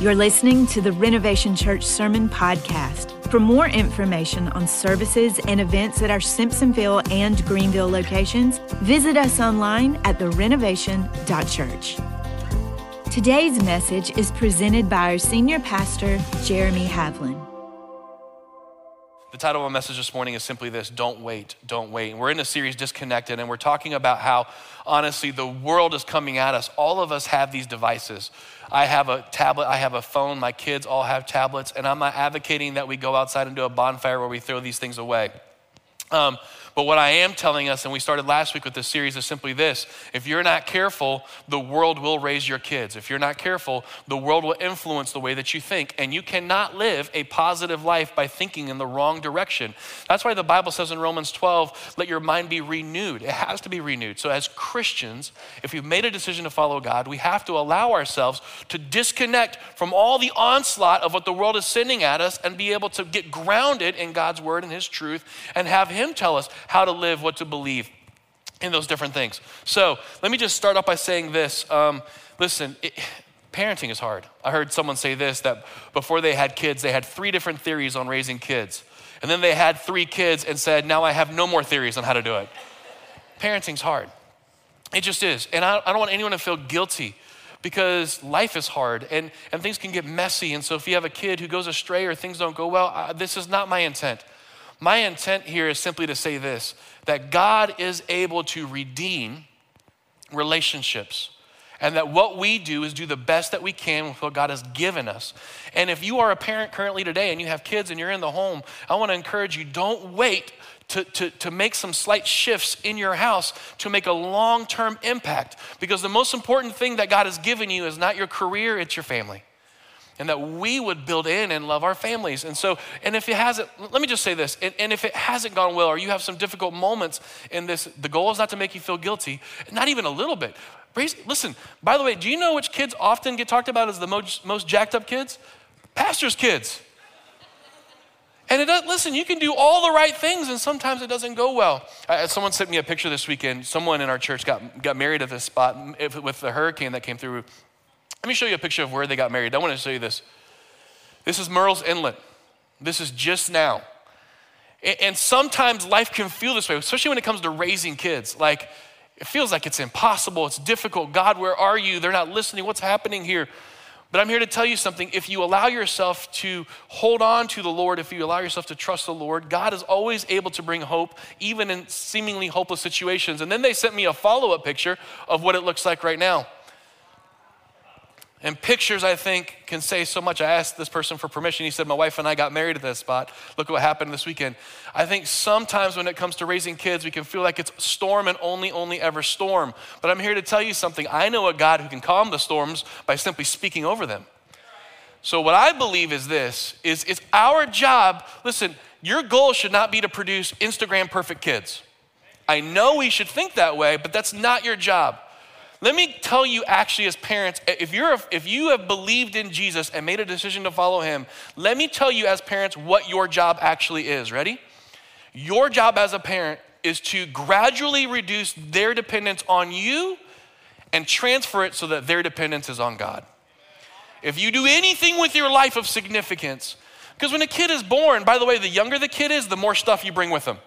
You're listening to the Renovation Church Sermon Podcast. For more information on services and events at our Simpsonville and Greenville locations, visit us online at therenovation.church. Today's message is presented by our senior pastor, Jeremy Havlin. The title of my message this morning is simply this Don't wait, don't wait. We're in a series, Disconnected, and we're talking about how, honestly, the world is coming at us. All of us have these devices. I have a tablet, I have a phone, my kids all have tablets, and I'm not advocating that we go outside and do a bonfire where we throw these things away. Um, but what I am telling us, and we started last week with this series, is simply this if you're not careful, the world will raise your kids. If you're not careful, the world will influence the way that you think. And you cannot live a positive life by thinking in the wrong direction. That's why the Bible says in Romans 12, let your mind be renewed. It has to be renewed. So, as Christians, if you've made a decision to follow God, we have to allow ourselves to disconnect from all the onslaught of what the world is sending at us and be able to get grounded in God's word and His truth and have Him tell us how to live, what to believe in those different things. So let me just start off by saying this. Um, listen, it, parenting is hard. I heard someone say this that before they had kids, they had three different theories on raising kids. And then they had three kids and said, now I have no more theories on how to do it. Parenting's hard. It just is. And I, I don't want anyone to feel guilty because life is hard and, and things can get messy. And so if you have a kid who goes astray or things don't go well, uh, this is not my intent. My intent here is simply to say this that God is able to redeem relationships. And that what we do is do the best that we can with what God has given us. And if you are a parent currently today and you have kids and you're in the home, I want to encourage you don't wait to, to, to make some slight shifts in your house to make a long term impact. Because the most important thing that God has given you is not your career, it's your family and that we would build in and love our families. And so, and if it hasn't, let me just say this, and, and, if it hasn't gone well, or you have some difficult moments in this, the goal is not to make you feel guilty, not even a little bit. Listen, by the way, do you know which kids often get talked about as the most, most jacked up kids? Pastors' kids. And it does, listen, you can do all the right things, and sometimes it doesn't go well. Uh, someone sent me a picture this weekend. Someone in our church got, got married at this spot with the hurricane that came through let me show you a picture of where they got married. I want to show you this. This is Murrells Inlet. This is just now. And sometimes life can feel this way, especially when it comes to raising kids. Like, it feels like it's impossible, it's difficult. God, where are you? They're not listening. What's happening here? But I'm here to tell you something. If you allow yourself to hold on to the Lord, if you allow yourself to trust the Lord, God is always able to bring hope, even in seemingly hopeless situations. And then they sent me a follow up picture of what it looks like right now. And pictures, I think, can say so much. I asked this person for permission. He said, My wife and I got married at that spot. Look what happened this weekend. I think sometimes when it comes to raising kids, we can feel like it's storm and only, only ever storm. But I'm here to tell you something. I know a God who can calm the storms by simply speaking over them. So what I believe is this is it's our job. Listen, your goal should not be to produce Instagram perfect kids. I know we should think that way, but that's not your job. Let me tell you, actually, as parents, if, you're, if you have believed in Jesus and made a decision to follow him, let me tell you, as parents, what your job actually is. Ready? Your job as a parent is to gradually reduce their dependence on you and transfer it so that their dependence is on God. If you do anything with your life of significance, because when a kid is born, by the way, the younger the kid is, the more stuff you bring with them.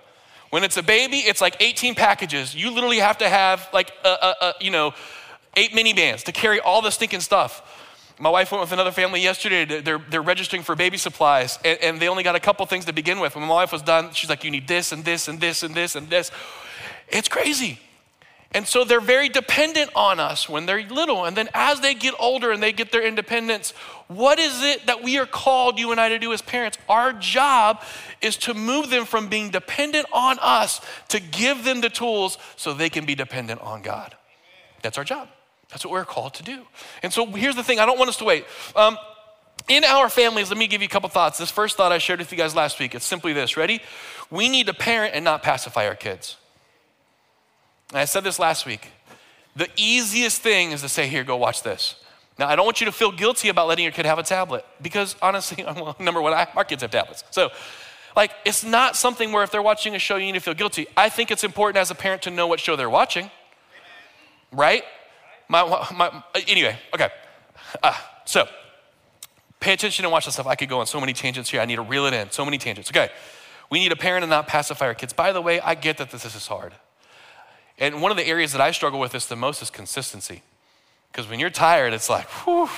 When it's a baby, it's like 18 packages. You literally have to have like, a, a, a, you know, eight minivans to carry all the stinking stuff. My wife went with another family yesterday. They're, they're registering for baby supplies, and, and they only got a couple things to begin with. When my wife was done, she's like, You need this and this and this and this and this. It's crazy. And so they're very dependent on us when they're little. And then as they get older and they get their independence, what is it that we are called, you and I, to do as parents? Our job is to move them from being dependent on us to give them the tools so they can be dependent on God. That's our job. That's what we're called to do. And so here's the thing I don't want us to wait. Um, in our families, let me give you a couple thoughts. This first thought I shared with you guys last week. It's simply this ready? We need to parent and not pacify our kids. And I said this last week. The easiest thing is to say, here, go watch this. Now, I don't want you to feel guilty about letting your kid have a tablet because honestly, well, number one, I, our kids have tablets. So, like, it's not something where if they're watching a show, you need to feel guilty. I think it's important as a parent to know what show they're watching, right? My, my, anyway, okay. Uh, so, Pay attention and watch this stuff. I could go on so many tangents here. I need to reel it in. So many tangents. Okay. We need a parent and not pacify our kids. By the way, I get that this is hard. And one of the areas that I struggle with this the most is consistency. Because when you're tired, it's like, whew,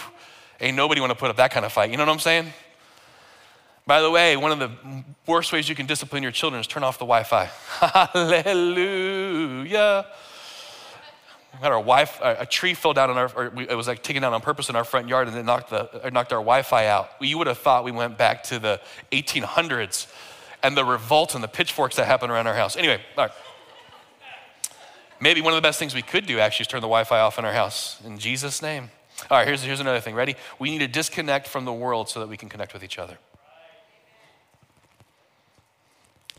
ain't nobody want to put up that kind of fight. You know what I'm saying? By the way, one of the worst ways you can discipline your children is turn off the Wi Fi. Hallelujah. We had our Wi-Fi, a tree fell down on our, or it was like taken down on purpose in our front yard and it knocked, the, knocked our Wi-Fi out. You would have thought we went back to the 1800s and the revolt and the pitchforks that happened around our house. Anyway, all right. Maybe one of the best things we could do actually is turn the Wi Fi off in our house in Jesus' name. All right, here's, here's another thing. Ready? We need to disconnect from the world so that we can connect with each other.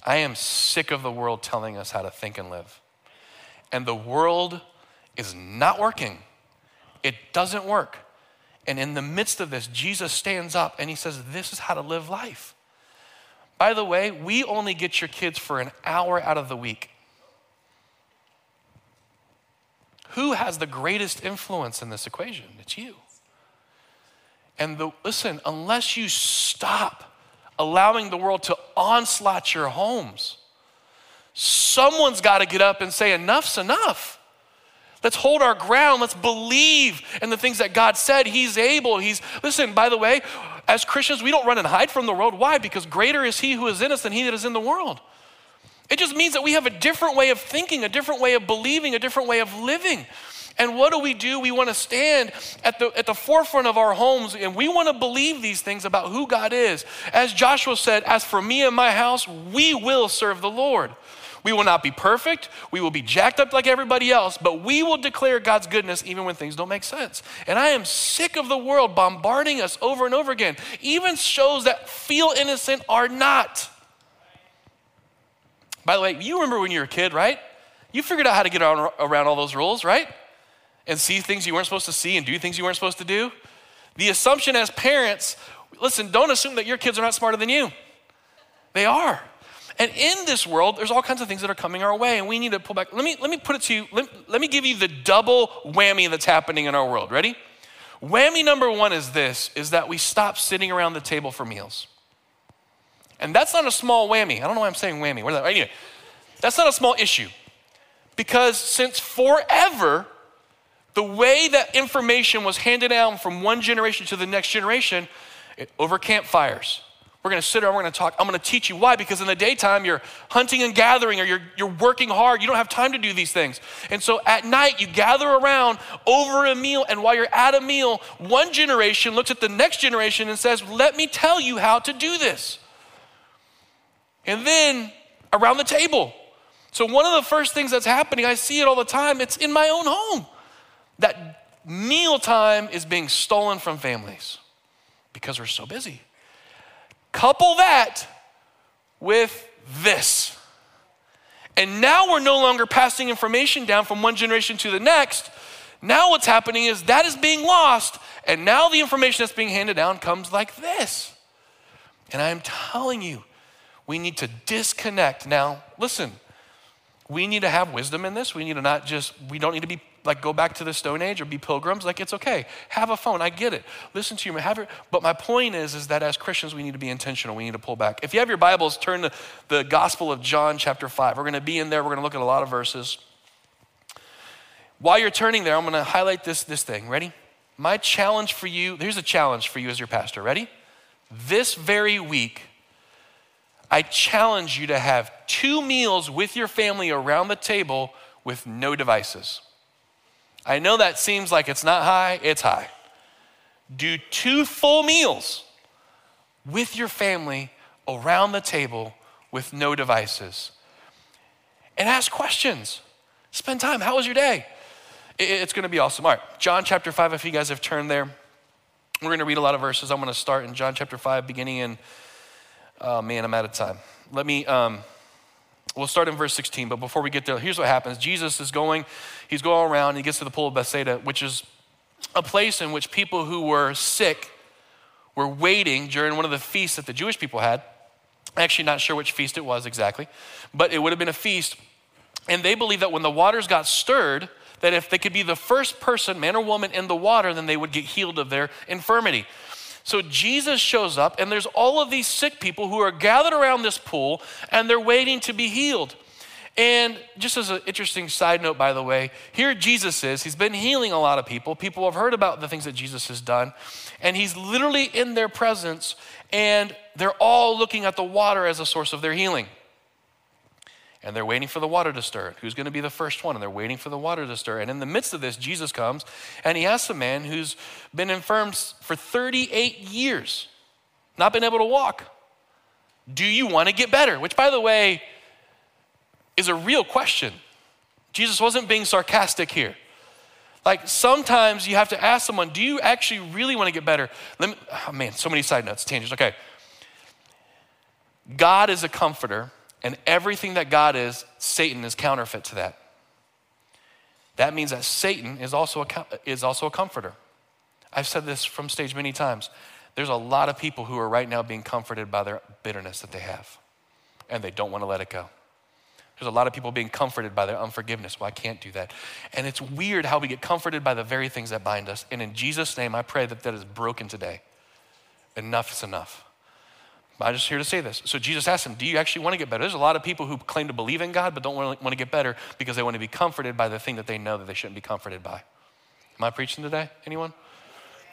I am sick of the world telling us how to think and live. And the world is not working, it doesn't work. And in the midst of this, Jesus stands up and he says, This is how to live life. By the way, we only get your kids for an hour out of the week. Who has the greatest influence in this equation? It's you. And the, listen, unless you stop allowing the world to onslaught your homes, someone's got to get up and say, enough's enough. Let's hold our ground. Let's believe in the things that God said. He's able. He's, listen, by the way, as Christians, we don't run and hide from the world. Why? Because greater is He who is in us than He that is in the world. It just means that we have a different way of thinking, a different way of believing, a different way of living. And what do we do? We want to stand at the, at the forefront of our homes and we want to believe these things about who God is. As Joshua said, As for me and my house, we will serve the Lord. We will not be perfect. We will be jacked up like everybody else, but we will declare God's goodness even when things don't make sense. And I am sick of the world bombarding us over and over again. Even shows that feel innocent are not. By the way, you remember when you were a kid, right? You figured out how to get around all those rules, right? And see things you weren't supposed to see and do things you weren't supposed to do. The assumption as parents, listen, don't assume that your kids are not smarter than you. They are. And in this world, there's all kinds of things that are coming our way, and we need to pull back. Let me, let me put it to you, let, let me give you the double whammy that's happening in our world. Ready? Whammy number one is this is that we stop sitting around the table for meals. And that's not a small whammy. I don't know why I'm saying whammy. Where's that? Anyway, that's not a small issue. Because since forever, the way that information was handed down from one generation to the next generation, it, over campfires, we're to sit around, we're to talk. I'm to teach you why, because in the daytime, you're hunting and gathering or you're, you're working hard. You don't have time to do these things. And so at night, you gather around over a meal. And while you're at a meal, one generation looks at the next generation and says, Let me tell you how to do this. And then around the table. So, one of the first things that's happening, I see it all the time, it's in my own home. That mealtime is being stolen from families because we're so busy. Couple that with this. And now we're no longer passing information down from one generation to the next. Now what's happening is that is being lost, and now the information that's being handed down comes like this. And I'm telling you, we need to disconnect. Now, listen, we need to have wisdom in this. We need to not just, we don't need to be like go back to the Stone Age or be pilgrims. Like it's okay. Have a phone. I get it. Listen to you. Have it. But my point is, is that as Christians, we need to be intentional. We need to pull back. If you have your Bibles, turn to the Gospel of John, chapter 5. We're going to be in there. We're going to look at a lot of verses. While you're turning there, I'm going to highlight this, this thing. Ready? My challenge for you, here's a challenge for you as your pastor. Ready? This very week, I challenge you to have two meals with your family around the table with no devices. I know that seems like it's not high, it's high. Do two full meals with your family around the table with no devices. And ask questions. Spend time. How was your day? It's going to be awesome. All right, John chapter 5, if you guys have turned there, we're going to read a lot of verses. I'm going to start in John chapter 5, beginning in, oh man, I'm out of time. Let me, um, We'll start in verse 16, but before we get there, here's what happens. Jesus is going, he's going around, and he gets to the pool of Bethsaida, which is a place in which people who were sick were waiting during one of the feasts that the Jewish people had. Actually, not sure which feast it was exactly, but it would have been a feast. And they believed that when the waters got stirred, that if they could be the first person, man or woman, in the water, then they would get healed of their infirmity. So Jesus shows up, and there's all of these sick people who are gathered around this pool, and they're waiting to be healed. And just as an interesting side note, by the way, here Jesus is. He's been healing a lot of people. People have heard about the things that Jesus has done. And he's literally in their presence, and they're all looking at the water as a source of their healing and they're waiting for the water to stir. Who's going to be the first one? And they're waiting for the water to stir. And in the midst of this, Jesus comes and he asks a man who's been infirm for 38 years, not been able to walk, Do you want to get better? Which, by the way, is a real question. Jesus wasn't being sarcastic here. Like sometimes you have to ask someone, Do you actually really want to get better? Let me, oh man, so many side notes, tangents. Okay. God is a comforter and everything that God is, Satan is counterfeit to that. That means that Satan is also a, is also a comforter. I've said this from stage many times. There's a lot of people who are right now being comforted by their bitterness that they have, and they don't want to let it go. There's a lot of people being comforted by their unforgiveness. Well, I can't do that. And it's weird how we get comforted by the very things that bind us. And in Jesus' name, I pray that that is broken today. Enough is enough. I'm just here to say this. So Jesus asked him, Do you actually want to get better? There's a lot of people who claim to believe in God but don't want to, get better because they want to be comforted by the thing that they know that they shouldn't be comforted by. Am I preaching today? Anyone?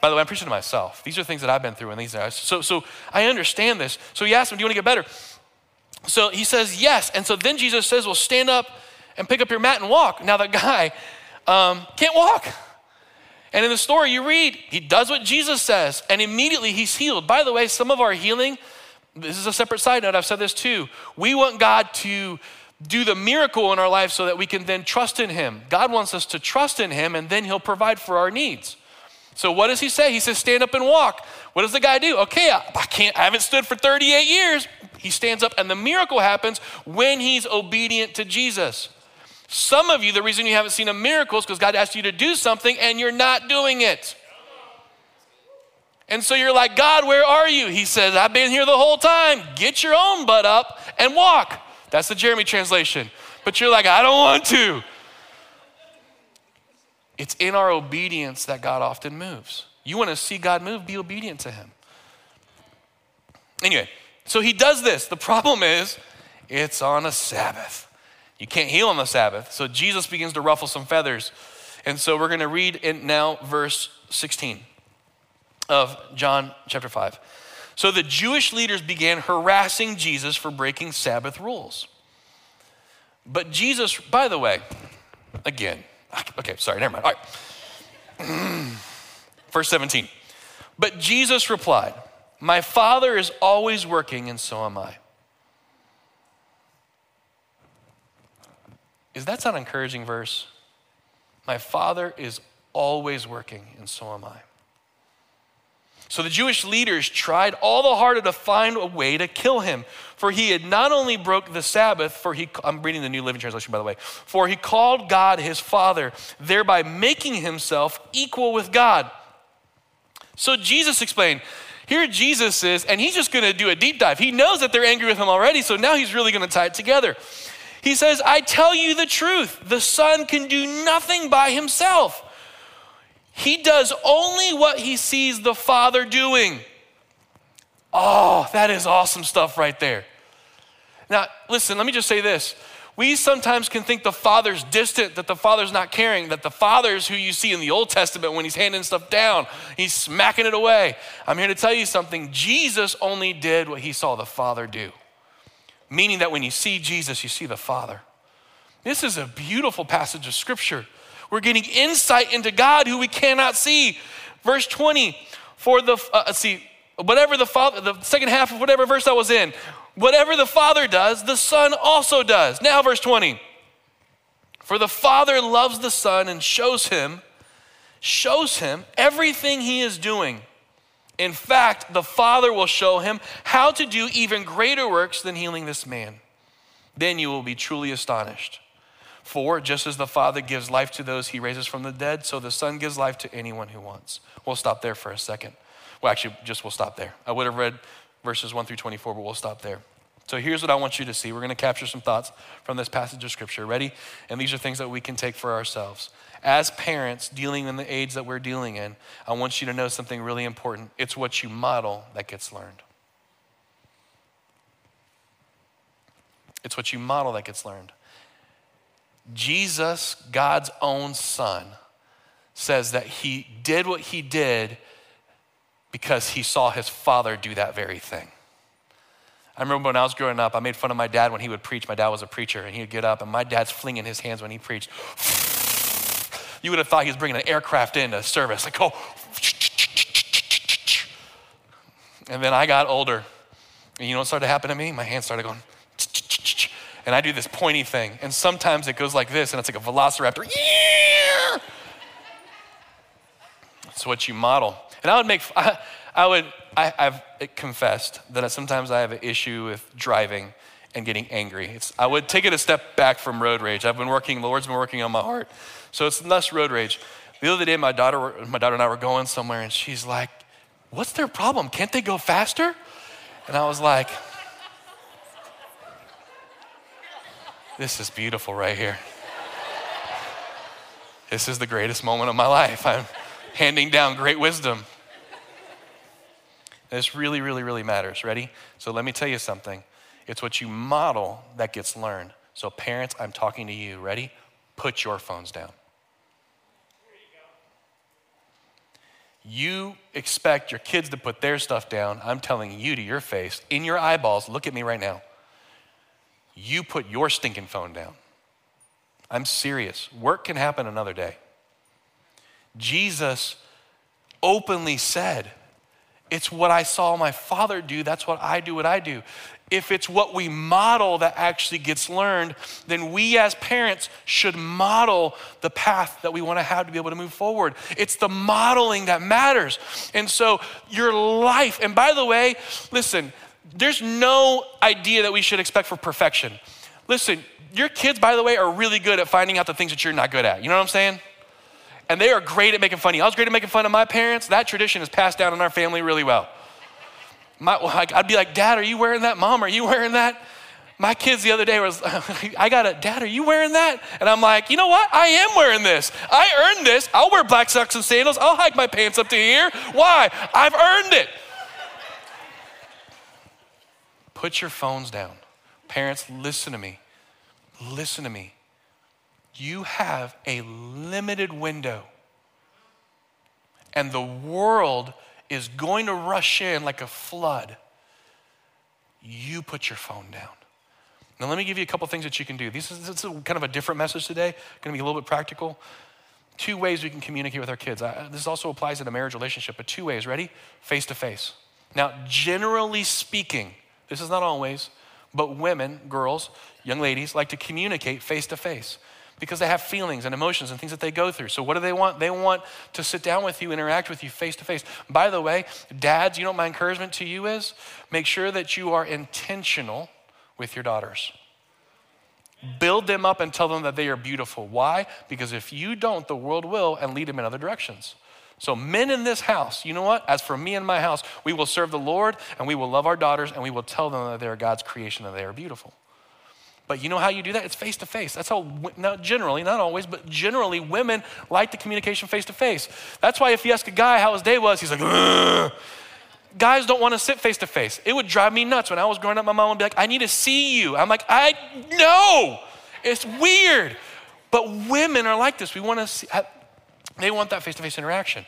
By the way, I'm preaching to myself. These are things that I've been through in these days. So, so I understand this. So he asked him, Do you want to get better? So he says, Yes. And so then Jesus says, Well, stand up and pick up your mat and walk. Now, that guy um, can't walk. And in the story you read, he does what Jesus says, and immediately he's healed. By the way, some of our healing this is a separate side note. I've said this too. We want God to do the miracle in our life so that we can then trust in Him. God wants us to trust in Him and then He'll provide for our needs. So what does He say? He says, stand up and walk. What does the guy do? Okay, I, I can't, I haven't stood for 38 years. He stands up and the miracle happens when he's obedient to Jesus. Some of you, the reason you haven't seen a miracle is because God asked you to do something and you're not doing it. And so you're like, God, where are you? He says, I've been here the whole time. Get your own butt up and walk. That's the Jeremy translation. But you're like, I don't want to. It's in our obedience that God often moves. You want to see God move, be obedient to Him. Anyway, so He does this. The problem is, it's on a Sabbath. You can't heal on the Sabbath. So Jesus begins to ruffle some feathers. And so we're going to read in now verse 16 of John chapter 5. So the Jewish leaders began harassing Jesus for breaking Sabbath rules. But Jesus, by the way, again, okay, sorry, never mind. All right. Verse 17. But Jesus replied, My Father is always working, and so am I. Is that not encouraging verse? My Father is always working, and so am I. So the Jewish leaders tried all the harder to find a way to kill him, for he had not only broke the Sabbath, for he I'm reading the New Living Translation by the way, for he called God his father, thereby making himself equal with God. So Jesus explained, here Jesus is, and he's just going to do a deep dive. He knows that they're angry with him already, so now he's really going to tie it together. He says, I tell you the truth, the Son can do nothing by himself. He does only what he sees the Father doing. Oh, that is awesome stuff right there. Now, listen, let me just say this. We sometimes can think the Father's distant, that the Father's not caring, that the Father's who you see in the Old Testament when he's handing stuff down, he's smacking it away. I'm here to tell you something. Jesus only did what he saw the Father do, meaning that when you see Jesus, you see the Father. This is a beautiful passage of Scripture. We're getting insight into God who we cannot see. Verse 20, for the, uh, see, whatever the Father, the second half of whatever verse I was in, whatever the Father does, the Son also does. Now, verse 20, for the Father loves the Son and shows him, shows him everything he is doing. In fact, the Father will show him how to do even greater works than healing this man. Then you will be truly astonished. For just as the Father gives life to those he raises from the dead, so the Son gives life to anyone who wants. We'll stop there for a second. Well, actually, just we'll stop there. I would have read verses 1 through 24, but we'll stop there. So here's what I want you to see. We're going to capture some thoughts from this passage of Scripture. Ready? And these are things that we can take for ourselves. as parents dealing in the age that we're dealing in, I want you to know something really important. It's what you model that gets learned. It's what you model that gets learned. Jesus, God's own son, says that he did what he did because he saw his father do that very thing. I remember when I was growing up, I made fun of my dad when he would preach. My dad was a preacher, and he would get up, and my dad's flinging his hands when he preached. You would have thought he was bringing an aircraft into service. Like, oh. And then I got older, and you know what started to happen to me? My hands started going. And I do this pointy thing, and sometimes it goes like this, and it's like a velociraptor. Yeah. It's what you model. And I would make, I, I would, I, have confessed that sometimes I have an issue with driving and getting angry. It's, I would take it a step back from road rage. I've been working, the Lord's been working on my heart. So it's less road rage. The other day, my daughter, my daughter and I were going somewhere, and she's like, What's their problem? Can't they go faster? And I was like, This is beautiful right here. This is the greatest moment of my life. I'm handing down great wisdom. This really, really, really matters. Ready? So let me tell you something. It's what you model that gets learned. So, parents, I'm talking to you. Ready? Put your phones down. You expect your kids to put their stuff down. I'm telling you to your face, in your eyeballs, look at me right now. You put your stinking phone down. I'm serious. Work can happen another day. Jesus openly said, It's what I saw my father do, that's what I do, what I do. If it's what we model that actually gets learned, then we as parents should model the path that we want to have to be able to move forward. It's the modeling that matters. And so, your life, and by the way, listen, there's no idea that we should expect for perfection. Listen, your kids, by the way, are really good at finding out the things that you're not good at. You know what I'm saying? and they are great at making fun of you. I was great at making fun of my parents. That tradition is passed down in our family really well. My, I'd be like, Dad, are you wearing that? Mom, are you wearing that? My kids the other day was, I got a, Dad, are you wearing that? And I'm like, you know what? I am wearing this. I earned this. I'll wear black socks and sandals. I'll hike my pants up to here. Why? I've earned it. Put your phones down. Parents, listen to me. Listen to me you have a limited window. And the world is going to rush in like a flood. You put your phone down. Now, let me give you a couple things that you can do. This is, this is kind of a different message today, going to be a little bit practical. Two ways we can communicate with our kids. I, this also applies in a marriage relationship, but two ways. Ready? Face to face. Now, generally speaking, this is not always, but women, girls, young ladies like to communicate face to face because they have feelings and emotions and things that they go through. So, what do they want? They want to sit down with you, interact with you face to face. By the way, dads, you know what my encouragement to you is? Make sure that you are intentional with your daughters. Build them up and tell them that they are beautiful. Why? Because if you don't, the world will and lead them in other directions. So, men in this house, you know what? As for me and my house, we will serve the Lord and we will love our daughters and we will tell them that they are God's creation and they are beautiful. But you know how you do that? It's face to face. That's how, not generally, not always, but generally, women like the communication face to face. That's why if you ask a guy how his day was, he's like, Ugh. guys don't want to sit face to face. It would drive me nuts when I was growing up. My mom would be like, I need to see you. I'm like, I know. It's weird. But women are like this. We want to see, they want that face to face interaction.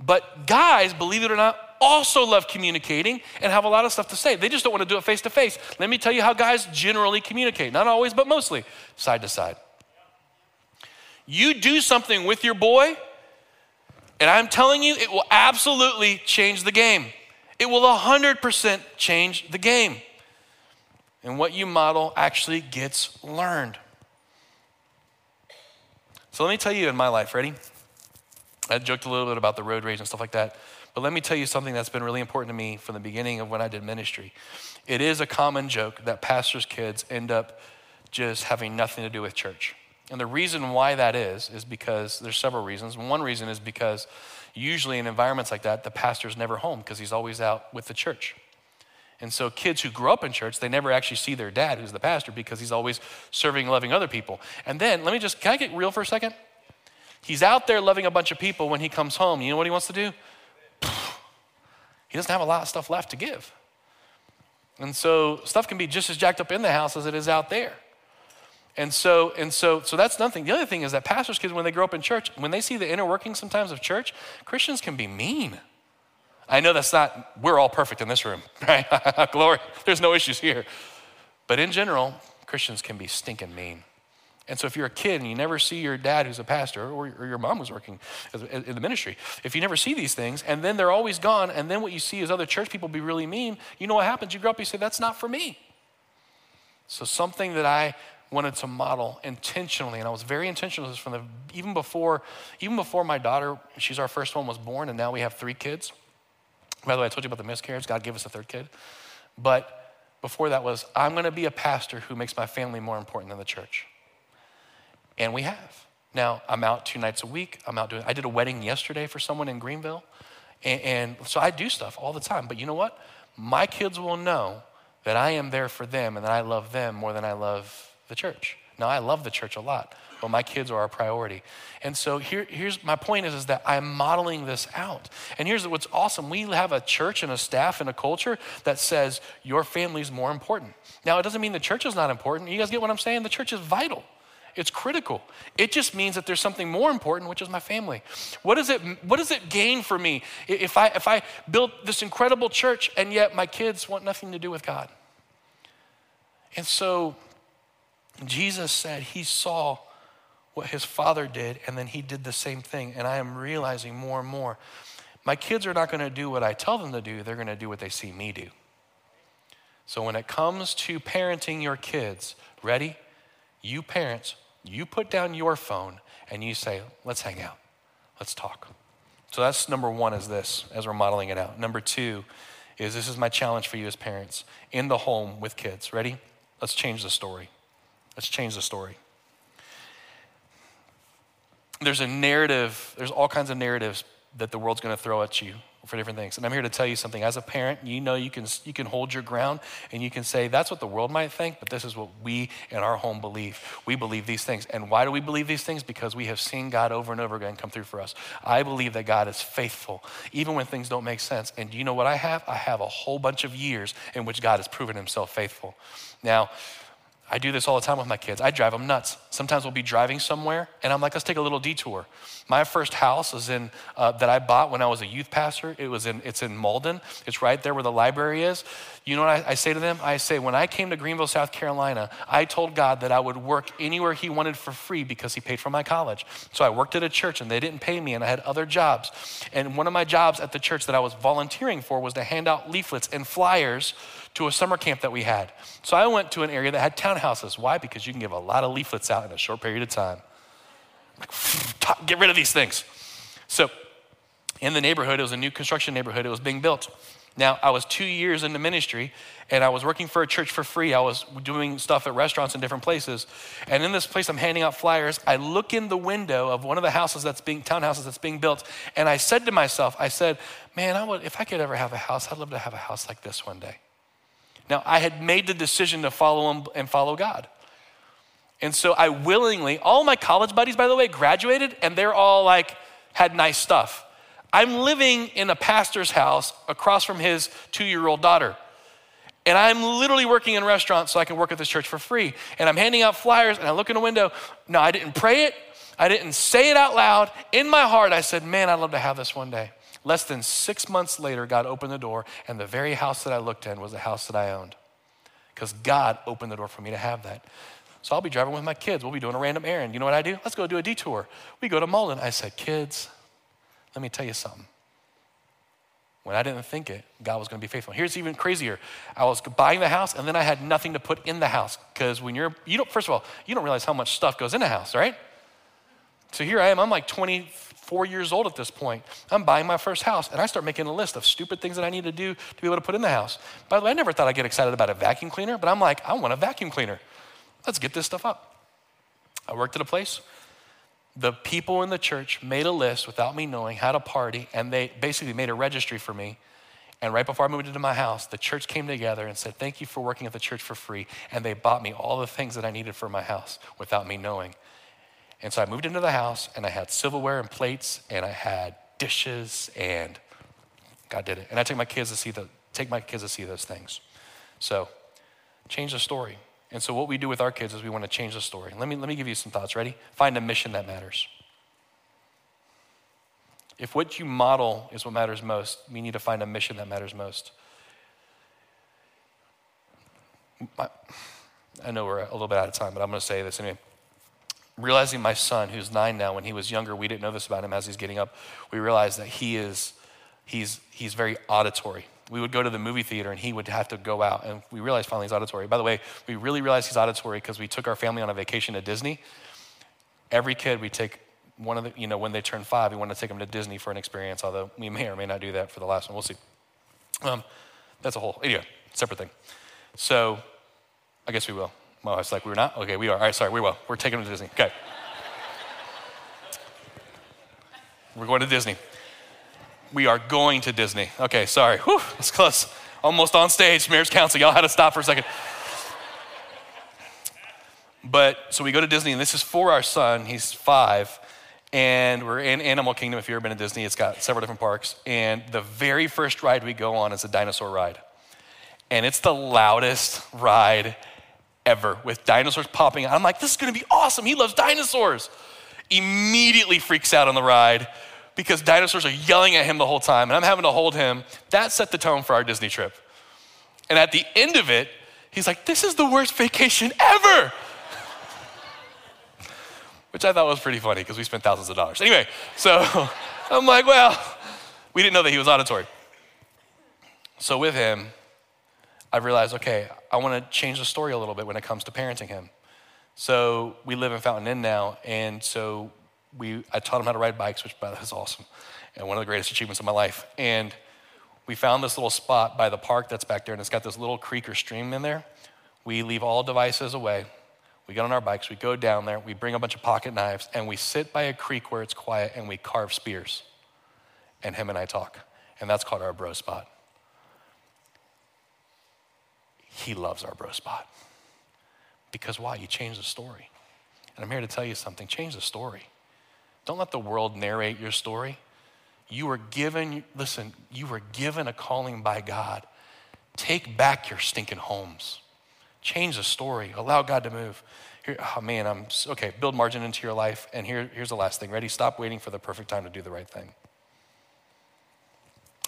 But guys, believe it or not, also love communicating and have a lot of stuff to say. They just don't want to do it face to face. Let me tell you how guys generally communicate. Not always, but mostly side to side. You do something with your boy, and I'm telling you, it will absolutely change the game. It will 100% change the game. And what you model actually gets learned. So let me tell you in my life, ready? I joked a little bit about the road rage and stuff like that. But let me tell you something that's been really important to me from the beginning of when I did ministry. It is a common joke that pastors' kids end up just having nothing to do with church. And the reason why that is, is because there's several reasons. One reason is because usually in environments like that, the pastor's never home because he's always out with the church. And so kids who grow up in church, they never actually see their dad, who's the pastor, because he's always serving loving other people. And then, let me just, can I get real for a second? He's out there loving a bunch of people when he comes home. You know what he wants to do? He doesn't have a lot of stuff left to give. And so stuff can be just as jacked up in the house as it is out there. And so, and so, so that's nothing. The other thing is that pastors' kids, when they grow up in church, when they see the inner workings sometimes of church, Christians can be mean. I know that's not, we're all perfect in this room, right? Glory. There's no issues here. But in general, Christians can be stinking mean. And so, if you're a kid and you never see your dad who's a pastor or, or your mom was working in the ministry, if you never see these things and then they're always gone, and then what you see is other church people be really mean, you know what happens? You grow up, you say, That's not for me. So, something that I wanted to model intentionally, and I was very intentional this from the even before, even before my daughter, she's our first one, was born, and now we have three kids. By the way, I told you about the miscarriage. God gave us a third kid. But before that was, I'm going to be a pastor who makes my family more important than the church. And we have. Now, I'm out two nights a week. I'm out doing, I did a wedding yesterday for someone in Greenville. And, and so I do stuff all the time. But you know what? My kids will know that I am there for them and that I love them more than I love the church. Now, I love the church a lot, but my kids are our priority. And so here, here's my point is, is that I'm modeling this out. And here's what's awesome. We have a church and a staff and a culture that says your family is more important. Now, it doesn't mean the church is not important. You guys get what I'm saying? The church is vital. It's critical. It just means that there's something more important, which is my family. What does it, what does it gain for me if I, if I build this incredible church and yet my kids want nothing to do with God? And so Jesus said he saw what his father did and then he did the same thing. And I am realizing more and more my kids are not going to do what I tell them to do, they're going to do what they see me do. So when it comes to parenting your kids, ready? You parents you put down your phone and you say, let's hang out, let's talk. So that's number one, is this, as we're modeling it out. Number two is this is my challenge for you as parents in the home with kids. Ready? Let's change the story. Let's change the story. There's a narrative, there's all kinds of narratives that the world's to throw at you for different things. And I'm here to tell you something. As a parent, you know you can, you can hold your ground and you can say, that's what the world might think, but this is what we in our home believe. We believe these things. And why do we believe these things? Because we have seen God over and over again come through for us. I believe that God is faithful, even when things don't make sense. And do you know what I have? I have a whole bunch of years in which God has proven himself faithful. Now, I do this all the time with my kids. I drive them nuts. Sometimes we'll be driving somewhere, and I'm like, let's take a little detour. My first house is in uh, that I bought when I was a youth pastor. It was in it's in Mauldin. It's right there where the library is. You know what I, I say to them? I say, when I came to Greenville, South Carolina, I told God that I would work anywhere He wanted for free because He paid for my college. So I worked at a church, and they didn't pay me, and I had other jobs. And one of my jobs at the church that I was volunteering for was to hand out leaflets and flyers to a summer camp that we had. So I went to an area that had townhouses. Why? Because you can give a lot of leaflets out in a short period of time. Like, get rid of these things. So in the neighborhood, it was a new construction neighborhood, it was being built. Now, I was two years into ministry and I was working for a church for free. I was doing stuff at restaurants in different places. And in this place, I'm handing out flyers. I look in the window of one of the houses that's being, townhouses that's being built. And I said to myself, I said, man, I would, if I could ever have a house, I'd love to have a house like this one day. Now, I had made the decision to follow him and follow God. And so I willingly, all my college buddies, by the way, graduated and they're all like, had nice stuff. I'm living in a pastor's house across from his two year old daughter. And I'm literally working in restaurants so I can work at this church for free. And I'm handing out flyers and I look in the window. No, I didn't pray it. I didn't say it out loud. In my heart, I said, man, I'd love to have this one day. Less than six months later, God opened the door, and the very house that I looked in was the house that I owned. Because God opened the door for me to have that. So I'll be driving with my kids. We'll be doing a random errand. You know what I do? Let's go do a detour. We go to Mauldin. I said, Kids, let me tell you something. When I didn't think it, God was going to be faithful. Here's even crazier. I was buying the house, and then I had nothing to put in the house. Because when you're, you don't, first of all, you don't realize how much stuff goes in a house, right? So here I am. I'm like 20, four years old at this point. I'm buying my first house, and I start making a list of stupid things that I need to do to be able to put in the house. By the way, I never thought I'd get excited about a vacuum cleaner, but I'm like, I want a vacuum cleaner. Let's get this stuff up. I worked at a place. The people in the church made a list without me knowing how to party, and they basically made a registry for me. And right before I moved into my house, the church came together and said, Thank you for working at the church for free. And they bought me all the things that I needed for my house without me knowing. And so I moved into the house and I had silverware and plates and I had dishes and God did it. And I take my kids to see the take my kids to see those things. So change the story. And so what we do with our kids is we want to change the story. Let me let me give you some thoughts. Ready? Find a mission that matters. If what you model is what matters most, we need to find a mission that matters most. I know we're a little bit out of time, but I'm going to say this anyway realizing my son, who's nine now, when he was younger, we didn't know this about him as he's getting up. We realized that he is, he's, he's very auditory. We would go to the movie theater and he would have to go out, and we realized finally he's auditory. By the way, we really realized he's auditory because we took our family on a vacation to Disney. Every kid we take one of the, you know, when they turn five, we want to take them to Disney for an experience, although we may or may not do that for the last one. We'll see. Um, that's a whole, anyway, separate thing. So I guess we will. My wife's like, we're not? Okay, we are. All right, sorry, we will. We're taking them to Disney. Okay. we're going to Disney. We are going to Disney. Okay, sorry. Whew, that's close. Almost on stage, Mayor's Council. Y'all had to stop for a second. But so we go to Disney, and this is for our son. He's five. And we're in Animal Kingdom. If you've ever been to Disney, it's got several different parks. And the very first ride we go on is a dinosaur ride. And it's the loudest ride ever with dinosaurs popping out. I'm like, this is gonna be awesome. He loves dinosaurs. Immediately freaks out on the ride because dinosaurs are yelling at him the whole time and I'm having to hold him. That set the tone for our Disney trip. And at the end of it, he's like, this is the worst vacation ever. Which I thought was pretty funny because we spent thousands of dollars. Anyway, so I'm like, well, we didn't know that he was auditory. So with him, I realized, okay, I want to change the story a little bit when it comes to parenting him. So we live in Fountain Inn now, and so we, I taught him how to ride bikes, which by the way is awesome, and one of the greatest achievements of my life. And we found this little spot by the park that's back there, and it's got this little creek or stream in there. We leave all devices away. We get on our bikes, we go down there, we bring a bunch of pocket knives, and we sit by a creek where it's quiet, and we carve spears. And him and I talk, and that's called our bro spot. He loves our bro spot. Because why? You change the story. And I'm here to tell you something change the story. Don't let the world narrate your story. You were given, listen, you were given a calling by God. Take back your stinking homes. Change the story. Allow God to move. Here, oh man, I'm okay. Build margin into your life. And here, here's the last thing. Ready? Stop waiting for the perfect time to do the right thing.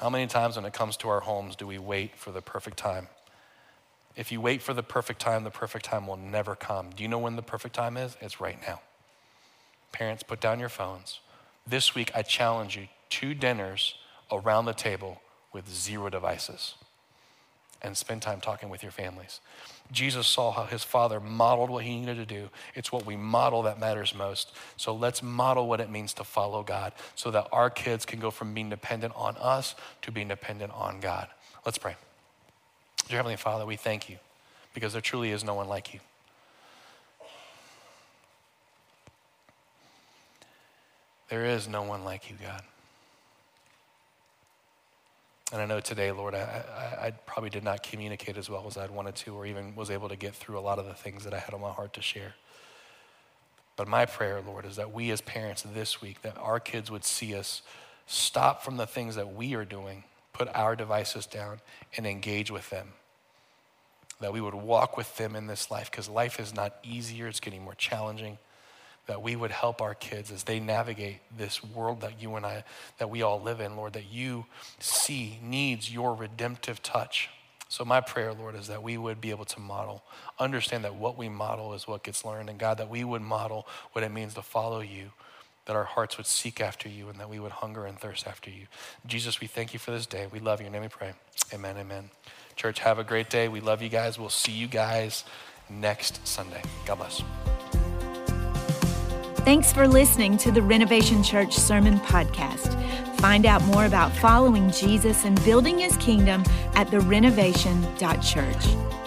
How many times when it comes to our homes do we wait for the perfect time? If you wait for the perfect time, the perfect time will never come. Do you know when the perfect time is? It's right now. Parents, put down your phones. This week, I challenge you two dinners around the table with zero devices and spend time talking with your families. Jesus saw how his father modeled what he needed to do. It's what we model that matters most. So let's model what it means to follow God so that our kids can go from being dependent on us to being dependent on God. Let's pray. Dear Heavenly Father, we thank you because there truly is no one like you. There is no one like you, God. And I know today, Lord, I, I, I, probably did not communicate as well as I'd wanted to, or even was able to get through a lot of the things that I had on my heart to share. But my prayer, Lord, is that we as parents this week, that our kids would see us stop from the things that we are doing put our devices down and engage with them. That we would walk with them in this life because life is not easier, it's getting more challenging. That we would help our kids as they navigate this world that you and I, that we all live in, Lord, that you see needs your redemptive touch. So, my prayer, Lord, is that we would be able to model, understand that what we model is what gets learned, and God, that we would model what it means to follow you that our hearts would seek after you and that we would hunger and thirst after you. Jesus, we thank you for this day. We love you. In your name we pray. Amen, amen. Church, have a great day. We love you guys. We'll see you guys next Sunday. God bless. Thanks for listening to the Renovation Church Sermon Podcast. Find out more about following Jesus and building his kingdom at therenovation.church.